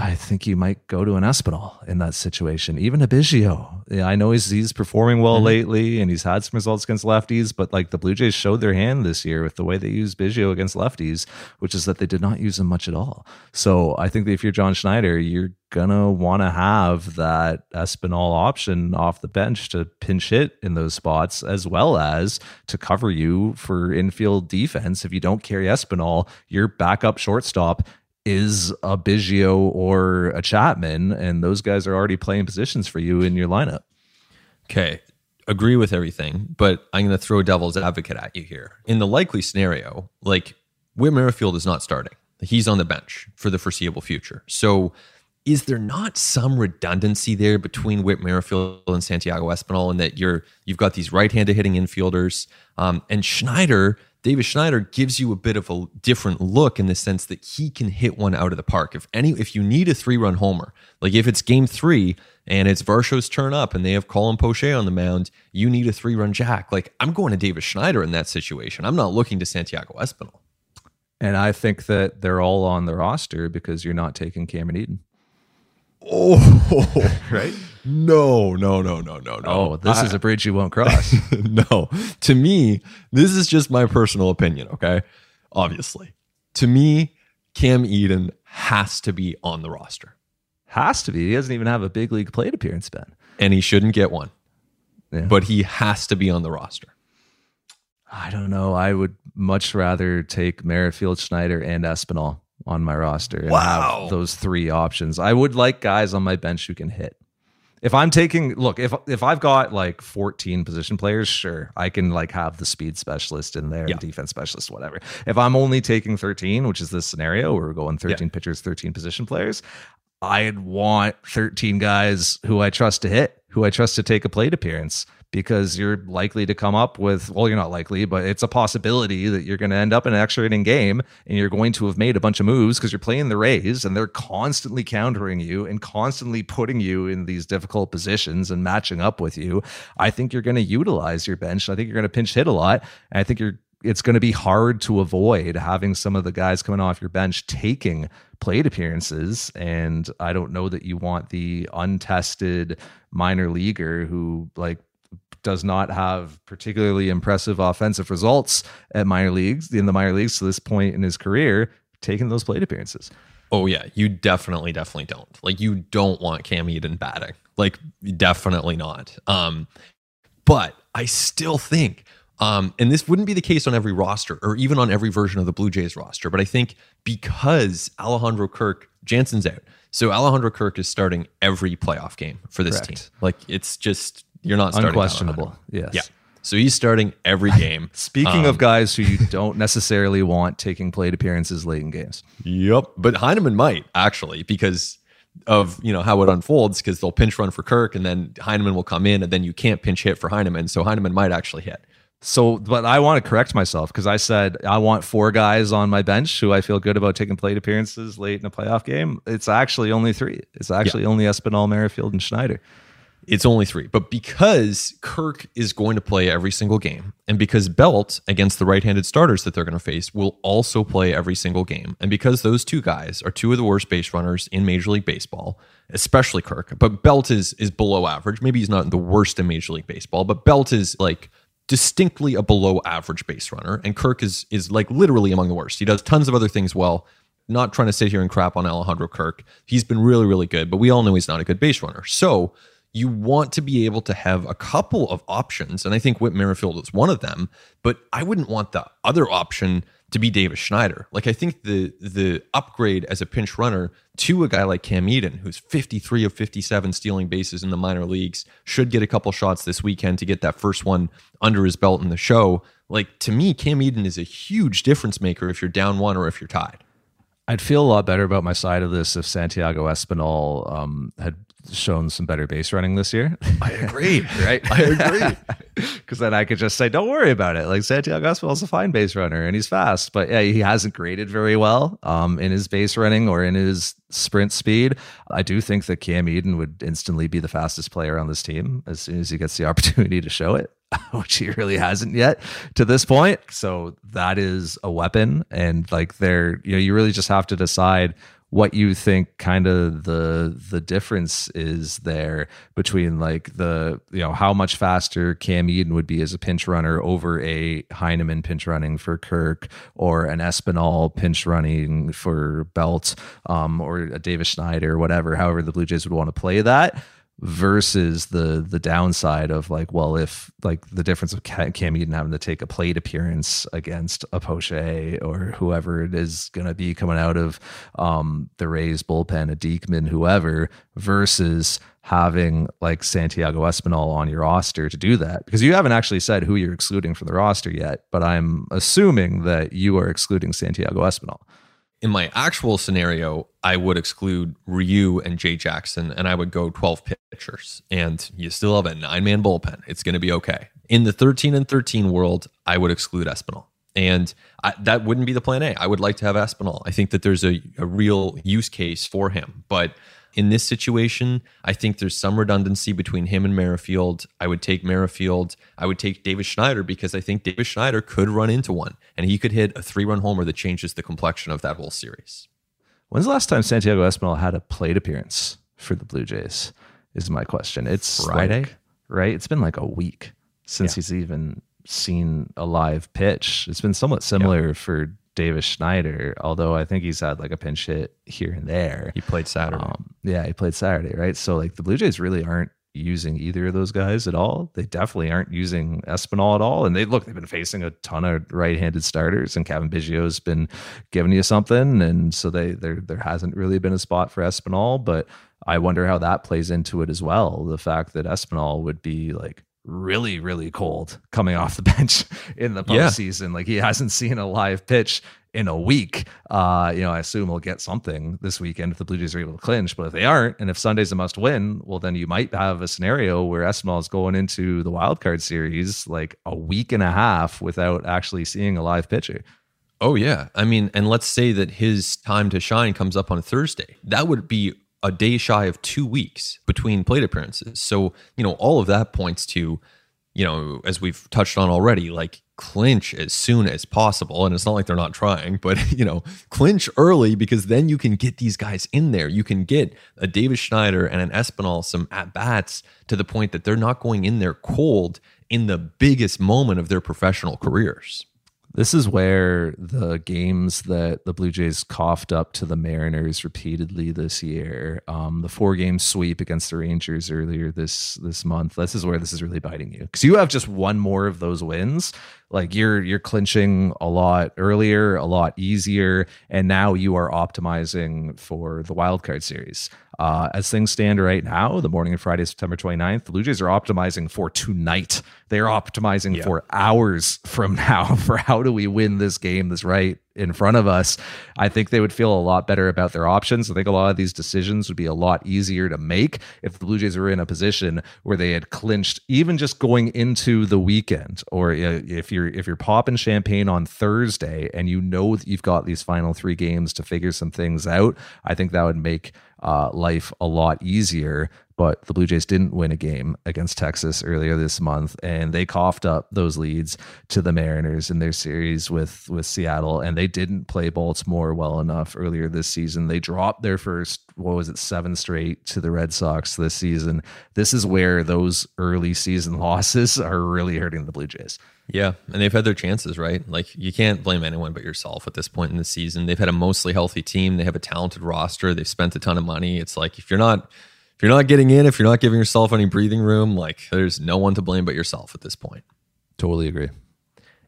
I think you might go to an Espinal in that situation, even a Biggio. Yeah, I know he's he's performing well mm-hmm. lately and he's had some results against lefties, but like the Blue Jays showed their hand this year with the way they used Biggio against lefties, which is that they did not use him much at all. So I think that if you're John Schneider, you're gonna want to have that Espinal option off the bench to pinch hit in those spots, as well as to cover you for infield defense. If you don't carry Espinal, your backup shortstop is a Biggio or a Chapman, and those guys are already playing positions for you in your lineup. Okay, agree with everything, but I'm going to throw a devil's advocate at you here. In the likely scenario, like Whit Merrifield is not starting; he's on the bench for the foreseeable future. So, is there not some redundancy there between Whit Merrifield and Santiago Espinal, and that you're you've got these right-handed hitting infielders, um, and Schneider? Davis Schneider gives you a bit of a different look in the sense that he can hit one out of the park. If any, if you need a three-run homer, like if it's Game Three and it's Varsho's turn up and they have Colin Poche on the mound, you need a three-run jack. Like I'm going to Davis Schneider in that situation. I'm not looking to Santiago Espinal. And I think that they're all on the roster because you're not taking Cameron Eden. Oh, [LAUGHS] right? No, no, no, no, no, no. Oh, this I, is a bridge you won't cross. [LAUGHS] no. To me, this is just my personal opinion, okay? Obviously. To me, Cam Eden has to be on the roster. Has to be. He doesn't even have a big league plate appearance, Ben. And he shouldn't get one. Yeah. But he has to be on the roster. I don't know. I would much rather take Merrifield, Schneider, and Espinal on my roster. And Wow. have those three options. I would like guys on my bench who can hit. If I'm taking look, if if I've got like 14 position players, sure, I can like have the speed specialist in there, Yeah. defense specialist, whatever. If I'm only taking 13, which is this scenario where we're going 13 pitchers, 13 position players, I'd want 13 guys who I trust to hit, who I trust to take a plate appearance because you're likely to come up with, well, you're not likely, but it's a possibility that you're going to end up in an extra inning game and you're going to have made a bunch of moves because you're playing the Rays and they're constantly countering you and constantly putting you in these difficult positions and matching up with you. I think you're going to utilize your bench. I think you're going to pinch hit a lot. And I think you're it's going to be hard to avoid having some of the guys coming off your bench taking plate appearances. And I don't know that you want the untested minor leaguer who like does not have particularly impressive offensive results at minor leagues in the minor leagues to this point in his career taking those plate appearances. Oh yeah, you definitely, definitely don't. Like you don't want Cam Eden batting. Like definitely not. Um, but I still think, um, and this wouldn't be the case on every roster or even on every version of the Blue Jays roster, but I think because Alejandro Kirk, Jansen's out. So Alejandro Kirk is starting every playoff game for this Correct. team. Like it's just you're not starting Unquestionable. Yes. Yeah. So he's starting every [LAUGHS] game. Speaking Um, of guys who you don't necessarily want taking plate appearances late in games. Yep. But Heineman might actually because of you know how it unfolds because they'll pinch run for Kirk and then Heineman will come in and then you can't pinch hit for Heineman. So Heineman might actually hit. So, but I want to correct myself because I said I want four guys on my bench who I feel good about taking plate appearances late in a playoff game. It's actually only three. It's actually only Espinal, Merrifield, and Schneider. It's only three. But because Kirk is going to play every single game, and because Belt against the right handed starters that they're going to face will also play every single game, and because those two guys are two of the worst base runners in Major League Baseball, especially Kirk, but Belt is is below average. Maybe he's not the worst in Major League Baseball, but Belt is like distinctly a below average base runner, and Kirk is is like literally among the worst. He does tons of other things well. Not trying to sit here and crap on Alejandro Kirk. He's been really, really good, but we all know he's not a good base runner. So you want to be able to have a couple of options, and I think Whit Merrifield is one of them. But I wouldn't want the other option to be Davis Schneider. Like I think the the upgrade as a pinch runner to a guy like Cam Eden, who's 53 of 57 stealing bases in the minor leagues, should get a couple shots this weekend to get that first one under his belt in the show. Like to me, Cam Eden is a huge difference maker if you're down one or if you're tied. I'd feel a lot better about my side of this if Santiago Espinal um, had shown some better base running this year. I agree. [LAUGHS] right? I agree. [LAUGHS] Because then I could just say, don't worry about it. Like Santiago Espinal's a fine base runner and he's fast, but yeah, he hasn't graded very well um, in his base running or in his sprint speed. I do think that Cam Eden would instantly be the fastest player on this team as soon as he gets the [LAUGHS] opportunity to show it. Which he really hasn't yet to this point. So that is a weapon. And like there, you know, you really just have to decide what you think kind of the the difference is there between like the you know how much faster Cam Eden would be as a pinch runner over a Heineman pinch running for Kirk or an Espinal pinch running for Belt um, or a Davis Schneider whatever however the Blue Jays would want to play that versus the the downside of like well if like the difference of Cam Eden having to take a plate appearance against a Poche or whoever it is going to be coming out of um the Rays bullpen a Diekman whoever versus having like Santiago Espinal on your roster to do that. Because you haven't actually said who you're excluding from the roster yet but I'm assuming that you are excluding Santiago Espinal in my actual scenario, I would exclude Ryu and Jay Jackson, and I would go 12 pitchers. And you still have a nine man bullpen. It's going to be okay. In the 13 and 13 world, I would exclude Espinal. And I, that wouldn't be the plan A. I would like to have Espinal. I think that there's a, a real use case for him. But in this situation, I think there's some redundancy between him and Merrifield. I would take Merrifield. I would take Davis Schneider because I think Davis Schneider could run into one and he could hit a three run homer that changes the complexion of that whole series. When's the last time Santiago Espinal had a plate appearance for the Blue Jays? Is my question. It's Friday? like- right? It's been like a week since he's even seen a live pitch. It's been somewhat similar for Davis Schneider, although I think he's had like a pinch hit here and there. He played Saturday. Um, yeah, he played Saturday, right? So like the Blue Jays really aren't using either of those guys at all. They definitely aren't using Espinal at all. And they look, they've been facing a ton of right-handed starters, and Cavan Biggio's been giving you something. And so they there there hasn't really been a spot for Espinal, but I wonder how that plays into it as well. The fact that Espinal would be like really, really cold coming off the [LAUGHS] bench in the postseason. Yeah. Like he hasn't seen a live pitch in a week. Uh, you know, I assume we'll get something this weekend if the Blue Jays are able to clinch. But if they aren't, and if Sunday's a must win, well, then you might have a scenario where Espinal is going into the wild card series like a week and a half without actually seeing a live pitcher. Oh yeah. I mean, and let's say that his time to shine comes up on Thursday. That would be a day shy of two weeks between plate appearances. So, you know, all of that points to, you know, as we've touched on already, like clinch as soon as possible. And it's not like they're not trying, but, [LAUGHS] you know, clinch early because then you can get these guys in there. You can get a Davis Schneider and an Espinal some at bats to the point that they're not going in there cold in the biggest moment of their professional careers. This is where the games that the Blue Jays coughed up to the Mariners repeatedly this year, um, the four game sweep against the Rangers earlier this this month. This is where this is really biting you because you have just one more of those wins. Like you're you're clinching a lot earlier, a lot easier, and now you are optimizing for the wild card series. Uh, as things stand right now, the morning of Friday, September 29th, the Blue Jays are optimizing for tonight. They are optimizing yeah. for hours from [LAUGHS] now for how do we win this game this right in front of us. I think they would feel a lot better about their options. I think a lot of these decisions would be a lot easier to make if the Blue Jays were in a position where they had clinched even just going into the weekend or uh, if you're if you're popping champagne on Thursday and you know that you've got these final 3 games to figure some things out, I think that would make uh, life a lot easier. But the Blue Jays didn't win a game against Texas earlier this month, and they coughed up those leads to the Mariners in their series with with Seattle, and they didn't play Baltimore well enough earlier this season. They dropped their first what was it seven straight to the Red Sox this season. This is where those early season [LAUGHS] losses are really hurting the Blue Jays. Yeah, and they've had their chances, right? Like you can't blame anyone but yourself at this point in the season. They've had a mostly healthy team. They have a talented roster. They've spent a ton of money. It's like if you're not if you're not getting in, if you're not giving yourself any breathing room, like there's no one to blame but yourself at this point. Totally agree.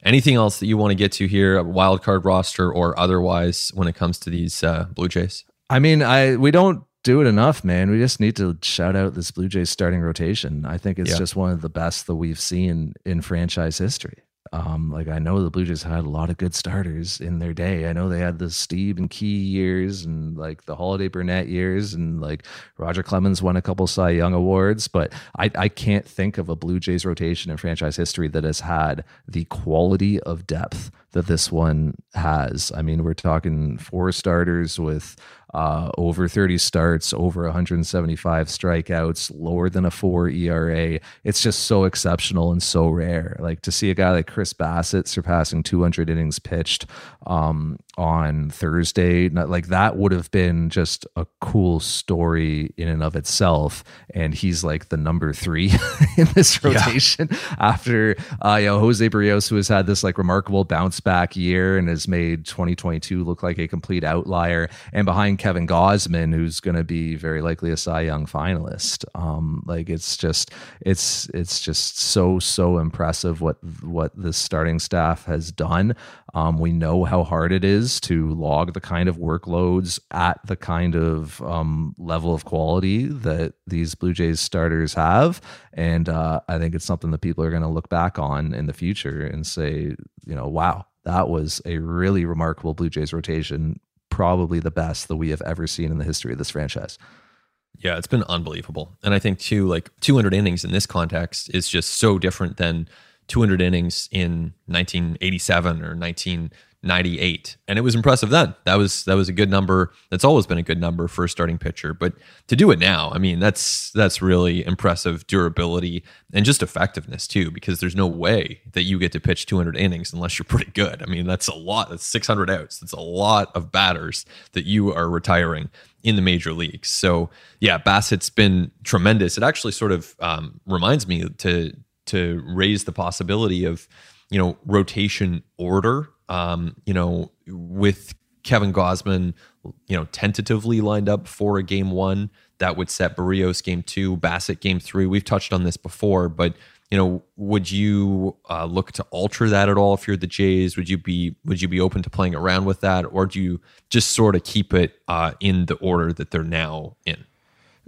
Anything else that you want to get to here, a wild card roster or otherwise, when it comes to these uh, Blue Jays? I mean, I we don't do it enough, man. We just need to shout out this Blue Jays starting rotation. I think it's yeah. just one of the best that we've seen in franchise history. Um, like I know the Blue Jays had a lot of good starters in their day. I know they had the Stieb and Key years and like the Halladay Burnett years and like Roger Clemens won a couple Cy Young awards, but I, I can't think of a Blue Jays rotation in franchise history that has had the quality of depth that this one has. I mean, we're talking four starters with uh, over 30 starts, over 175 strikeouts, lower than a four ERA. It's just so exceptional and so rare. Like to see a guy like Chris Bassitt surpassing 200 innings pitched um, on Thursday, like that would have been just a cool story in and of itself. And he's like the number three [LAUGHS] in this rotation yeah. [LAUGHS] after uh, you know Jose Berrios, who has had this like remarkable bounce back year and has made 2022 look like a complete outlier, and behind Kevin Gausman, who's going to be very likely a Cy Young finalist. Um, like it's just it's it's just so so impressive what what this starting staff has done. Um, we know how hard it is to log the kind of workloads at the kind of um, level of quality that these Blue Jays starters have. And uh, I think it's something that people are going to look back on in the future and say, you know, wow, that was a really remarkable Blue Jays rotation, probably the best that we have ever seen in the history of this franchise. Yeah, it's been unbelievable. And I think, too, like 200 innings in this context is just so different than 200 innings in 1987 or 1998 and it was impressive then that was that was a good number that's always been a good number for a starting pitcher but to do it now i mean that's that's really impressive durability and just effectiveness too because there's no way that you get to pitch 200 innings unless you're pretty good i mean that's a lot that's 600 outs that's a lot of batters that you are retiring in the major leagues. So yeah, Bassitt's been tremendous. It actually sort of um, reminds me to to raise the possibility of you know rotation order. Um, you know, with Kevin Gausman, you know, tentatively lined up for a game one that would set Berrios game two, Bassitt game three. We've touched on this before, but you know, would you uh, look to alter that at all if you're the Jays? Would you be would you be open to playing around with that, or do you just sort of keep it uh, in the order that they're now in?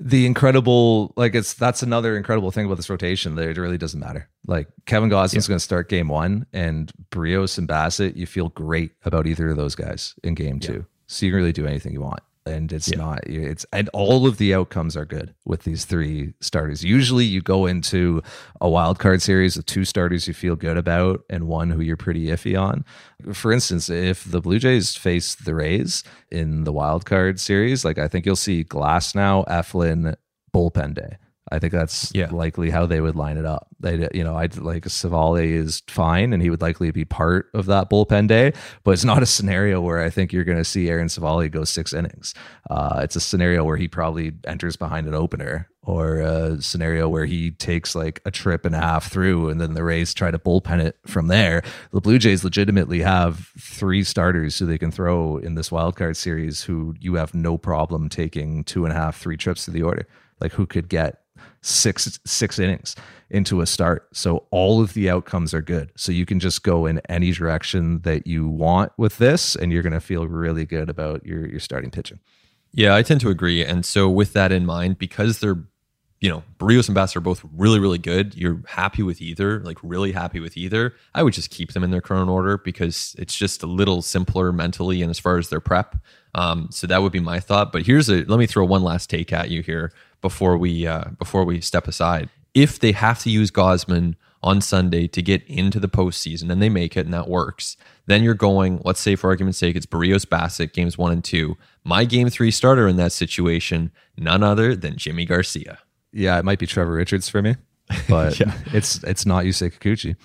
The incredible like it's that's another incredible thing about this rotation that it really doesn't matter. Like Kevin Gausman's yeah. going to start game one, and Berrios and Bassitt, you feel great about either of those guys in game yeah. two. So you can really do anything you want and it's yeah. not it's and all of the outcomes are good with these three starters. Usually you go into a wild card series with two starters you feel good about and one who you're pretty iffy on. For instance if the blue jays face the rays in the wild card series like i think you'll see Glasnow eflin bullpen day I think that's yeah. likely how they would line it up. They, you know, I'd like Civale is fine, and he would likely be part of that bullpen day. But it's not a scenario where I think you're going to see Aaron Civale go six innings. Uh, it's a scenario where he probably enters behind an opener, or a scenario where he takes like a trip and a half through, and then the Rays try to bullpen it from there. The Blue Jays legitimately have three starters who they can throw in this wild card series, who you have no problem taking two and a half, three trips to the order. Like who could get six six innings into a start. So all of the outcomes are good. So you can just go in any direction that you want with this, and you're going to feel really good about your your starting pitching. Yeah, I tend to agree. And so with that in mind, because they're you know, Berrios and Bass are both really, really good. You're happy with either, like really happy with either. I would just keep them in their current order because it's just a little simpler mentally and as far as their prep. Um, so that would be my thought. But here's a let me throw one last take at you here before we uh, before we step aside. If they have to use Gausman on Sunday to get into the postseason and they make it and that works, then you're going, let's say for argument's sake, it's Berrios Bassitt, games one and two. My game three starter in that situation, none other than Yimi Garcia. Yeah, it might be Trevor Richards for me, [LAUGHS] but yeah. it's it's not Yusei Kikuchi.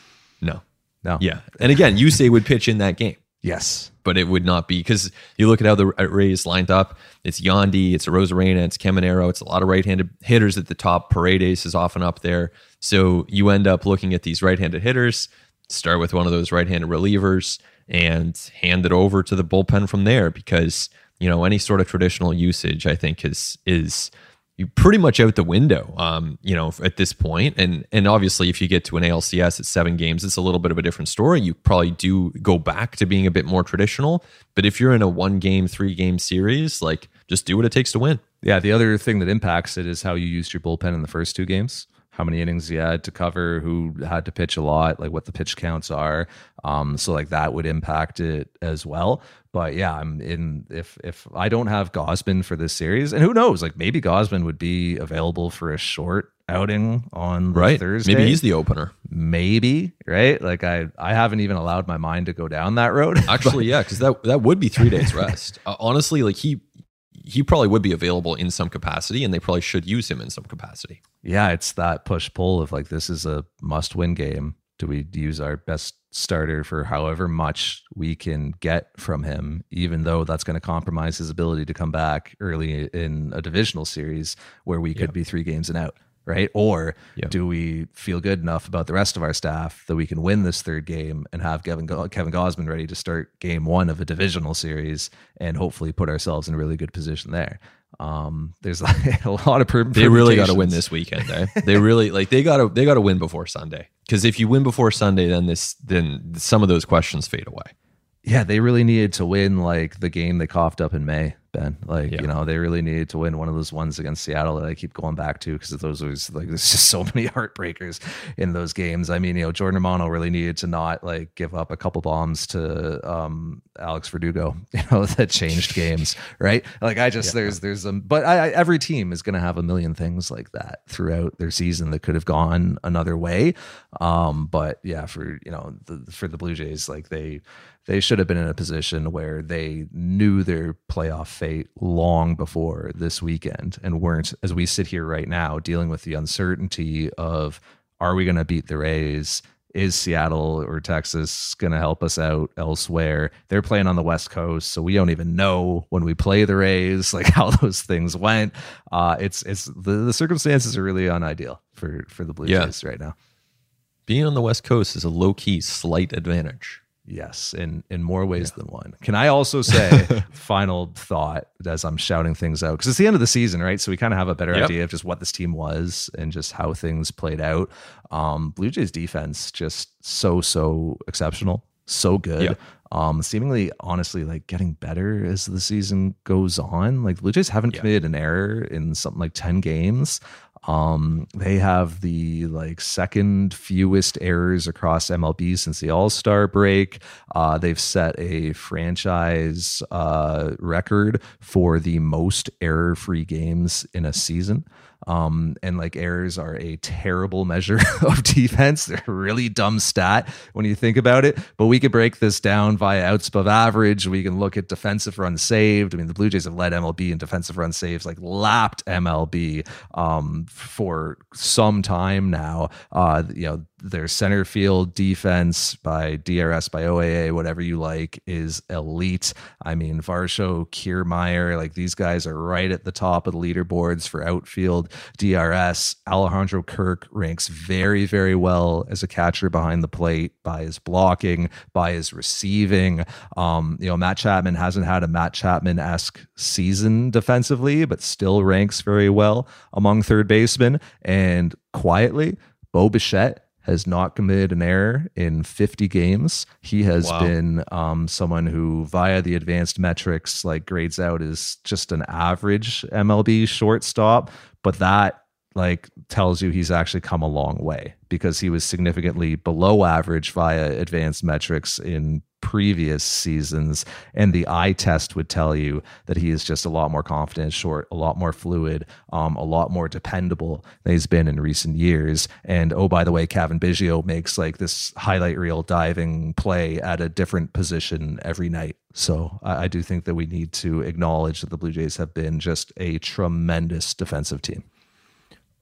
No. No. Yeah. And again, Yusei would pitch in that game. Yes. But it would not be because you look at how the uh, Rays lined up. It's Yandy, it's Arozarena, it's Caminero, it's a lot of right-handed hitters at the top. Paredes is often up there. So you end up looking at these right-handed hitters, start with one of those right-handed relievers, and hand it over to the bullpen from there because you know any sort of traditional usage I think is is you pretty much out the window, um, you know, at this point. And and obviously, if you get to an ALCS at seven games, it's a little bit of a different story. You probably do go back to being a bit more traditional. But if you're in a one game, three game series, like just do what it takes to win. Yeah. The other thing that impacts it is how you used your bullpen in the first two games how many innings he had to cover, who had to pitch a lot, like what the pitch counts are. Um, so like that would impact it as well. But yeah, I'm in if if I don't have Gausman for this series, and who knows, like maybe Gausman would be available for a short outing on right. Thursday. Maybe he's the opener. Maybe, right? Like I I haven't even allowed my mind to go down that road. [LAUGHS] Actually, yeah, because that that would be three days rest. [LAUGHS] Uh, honestly, like he he probably would be available in some capacity and they probably should use him in some capacity. Yeah, it's that push pull of like this is a must win game. Do we use our best starter for however much we can get from him, even though that's going to compromise his ability to come back early in a divisional series where we could yeah. be three games and out? Right? Or yeah. do we feel good enough about the rest of our staff that we can win this third game and have Kevin Kevin Gausman ready to start game one of a divisional series and hopefully put ourselves in a really good position there? Um, there's like [LAUGHS] a lot of per- they really got to win this weekend. Eh? they really like they got to they got to win before Sunday because if you win before Sunday, then this then some of those questions fade away. Yeah, they really needed to win like the game they coughed up in May. Ben. Like, yeah. you know, they really needed to win one of those ones against Seattle that I keep going back to because those was like [LAUGHS] there's just so many [LAUGHS] heartbreakers in those games. I mean, you know, Jordan Romano really needed to not like give up a couple bombs to um, Alex Verdugo, [LAUGHS] you know, that changed games, right? Like I just yeah. there's there's um but I, I, every team is gonna have a million things like that throughout their season that could have gone another way. Um, but yeah, for you know, the, for the Blue Jays, like they they should have been in a position where they knew their playoff fate long before this weekend and weren't, as we sit here right now, dealing with the uncertainty of are we going to beat the Rays? Is Seattle or Texas going to help us out elsewhere? They're playing on the West Coast, so we don't even know when we play the Rays, [LAUGHS] like how those things went. Uh, it's it's the, the circumstances are really unideal for for the Blue yeah. Jays right now. Being on the West Coast is a low key slight advantage Yes, in in more ways yeah. than one. Can I also say [LAUGHS] final thought as I'm shouting things out because it's the end of the season, right? So we kind of have a better yep. idea of just what this team was and just how things played out. Um, Blue Jays defense just so so exceptional, so good. Yep. Um, seemingly, honestly, like getting better as the season goes on. Like Blue Jays haven't committed an error in something like ten games. Um, they have the like second fewest errors across MLB since the All Star break. Uh, they've set a franchise uh, record for the most error free games in a season. Um, and like errors are a terrible measure [LAUGHS] of defense. They're a really dumb stat when you think about it. But we could break this down via outs above average. We can look at defensive runs saved. I mean, the Blue Jays have led MLB in defensive run saves, like lapped MLB um, for some time now. Uh, you know, their center field defense by DRS, by OAA, whatever you like, is elite. I mean, Varsho, Kiermaier, like these guys are right at the top of the leaderboards for outfield DRS. Alejandro Kirk ranks very, very well as a catcher behind the plate by his blocking, by his receiving. Um, you know, Matt Chapman hasn't had a Matt Chapman esque season defensively, but still ranks very well among third basemen. And quietly, Bo Bichette has not committed an error in 50 games. He has wow. been um, someone who, via the advanced metrics, like grades out as just an average MLB shortstop. But that like tells you he's actually come a long way because he was significantly below average via advanced metrics in previous seasons and the eye test would tell you that he is just a lot more confident short a lot more fluid um, a lot more dependable than he's been in recent years. And oh by the way Cavan Biggio makes like this highlight reel diving play at a different position every night. So I, I do think that we need to acknowledge that the Blue Jays have been just a tremendous defensive team.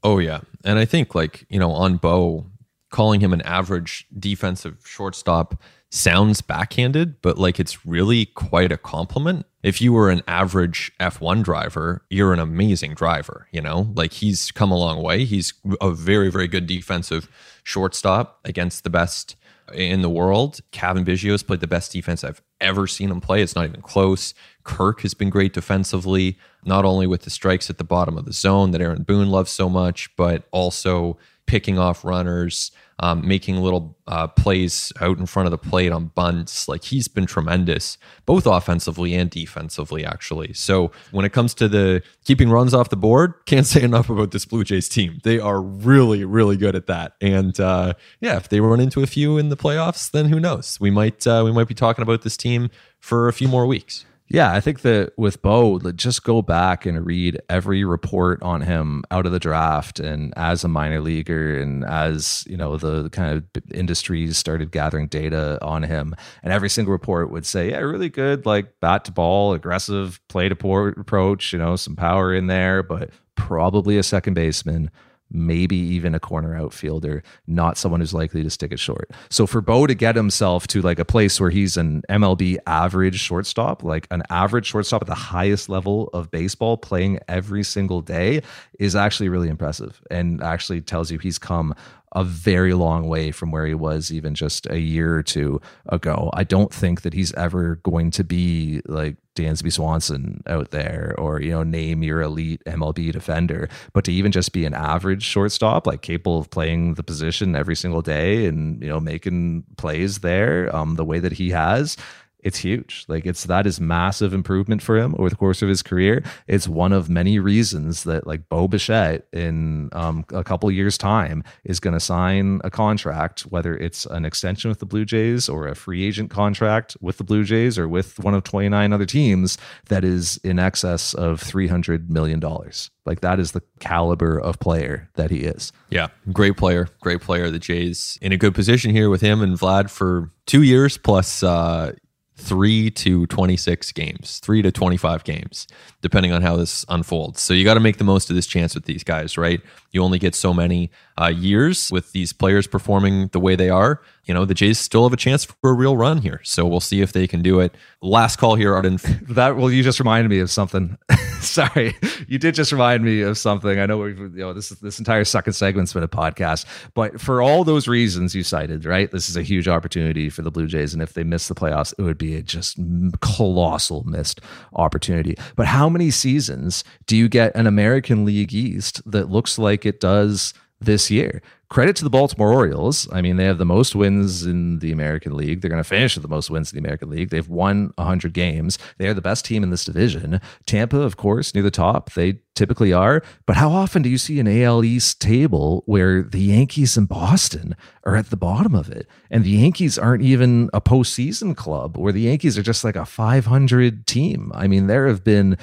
Oh yeah, and I think like you know on Bo, calling him an average defensive shortstop sounds backhanded, but like it's really quite a compliment. If you were an average F1 driver, you're an amazing driver, you know? Like he's come a long way. He's a very, very good defensive shortstop against the best in the world. Biggio has played the best defense I've ever seen him play. It's not even close. Kirk has been great defensively, not only with the strikes at the bottom of the zone that Aaron Boone loves so much, but also picking off runners, um, making little uh, plays out in front of the plate on bunts. Like he's been tremendous, both offensively and defensively, actually. So when it comes to the keeping runs off the board, can't say enough about this Blue Jays team. They are really, really good at that. And uh, yeah, if they run into a few in the playoffs, then who knows? We might uh, we might be talking about this team for a few more weeks. Yeah, I think that with Bo, just go back and read every report on him out of the draft and as a minor leaguer and as, you know, the kind of industries started gathering data on him. And every single report would say, yeah, really good, like bat to ball, aggressive play to port approach, you know, some power in there, but probably a second baseman maybe even a corner outfielder, not someone who's likely to stick it short. So for Bo to get himself to like a place where he's an MLB average shortstop, like an average shortstop at the highest level of baseball playing every single day is actually really impressive and actually tells you he's come a very long way from where he was even just a year or two ago. I don't think that he's ever going to be like Dansby Swanson out there or, you know, name your elite MLB defender. But to even just be an average shortstop, like capable of playing the position every single day and, you know, making plays there um, the way that he has, it's huge. Like it's that is massive improvement for him over the course of his career. It's one of many reasons that like Bo Bichette in um, a couple years time is going to sign a contract, whether it's an extension with the Blue Jays or a free agent contract with the Blue Jays or with one of 29 other teams that is in excess of 300 million dollars. Like that is the caliber of player that he is. Yeah, great player, great player. The Jays in a good position here with him and Vlad for two years plus. Uh, three to 26 games, three to 25 games, depending on how this unfolds. So you got to make the most of this chance with these guys, right? You only get so many uh, years with these players performing the way they are. You know, the Jays still have a chance for a real run here. So we'll see if they can do it. Last call here, Arden. [LAUGHS] that well, you just reminded me of something. [LAUGHS] Sorry, you did just remind me of something. I know we've you know this this entire second segment's been a podcast, but for all those reasons you cited, right? This is a huge opportunity for the Blue Jays, and if they miss the playoffs, it would be a just colossal missed opportunity. But how many seasons do you get an American League East that looks like it does? this year. Credit to the Baltimore Orioles. I mean, they have the most wins in the American League. They're going to finish with the most wins in the American League. They've won 100 games. They are the best team in this division. Tampa, of course, near the top. They typically are. But how often do you see an AL East table where the Yankees and Boston are at the bottom of it? And the Yankees aren't even a postseason club, where the Yankees are just like a 500 team. I mean, there have been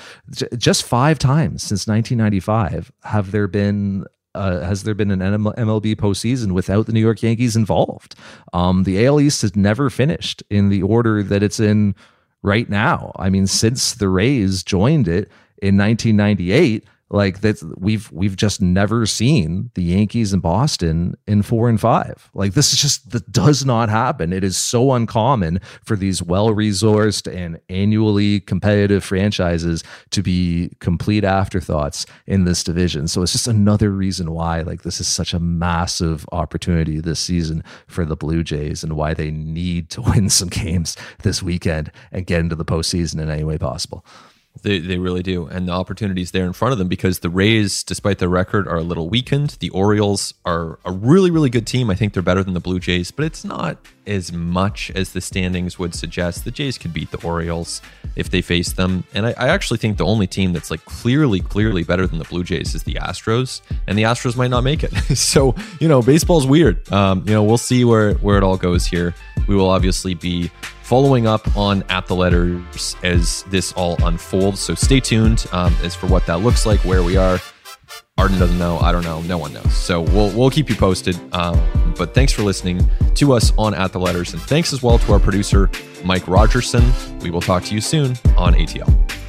just five times since 1995 have there been uh, has there been an MLB postseason without the New York Yankees involved? Um, the AL East has never finished in the order that it's in right now. I mean, since the Rays joined it in 1998, like that, we've we've just never seen the Yankees in Boston in four and five. Like this is just that does not happen. It is so uncommon for these well-resourced and annually competitive franchises to be complete afterthoughts in this division. So it's just another reason why like this is such a massive opportunity this season for the Blue Jays and why they need to [LAUGHS] win some games this weekend and get into the postseason in any way possible. They, they really do. And the opportunities there in front of them because the Rays, despite their record, are a little weakened. The Orioles are a really, really good team. I think they're better than the Blue Jays, but it's not as much as the standings would suggest. The Jays could beat the Orioles if they face them. And I, I actually think the only team that's like clearly, clearly better than the Blue Jays is the Astros. And the Astros might not make it. [LAUGHS] so, you know, baseball's weird. Um, you know, we'll see where, where it all goes here. We will obviously be following up on at the letters as this all unfolds. So stay tuned um, as for what that looks like, where we are. Arden doesn't know. I don't know. No one knows. So we'll we'll keep you posted. Um, but thanks for listening to us on At the Letters, and thanks as well to our producer Mike Rogerson. We will talk to you soon on ATL.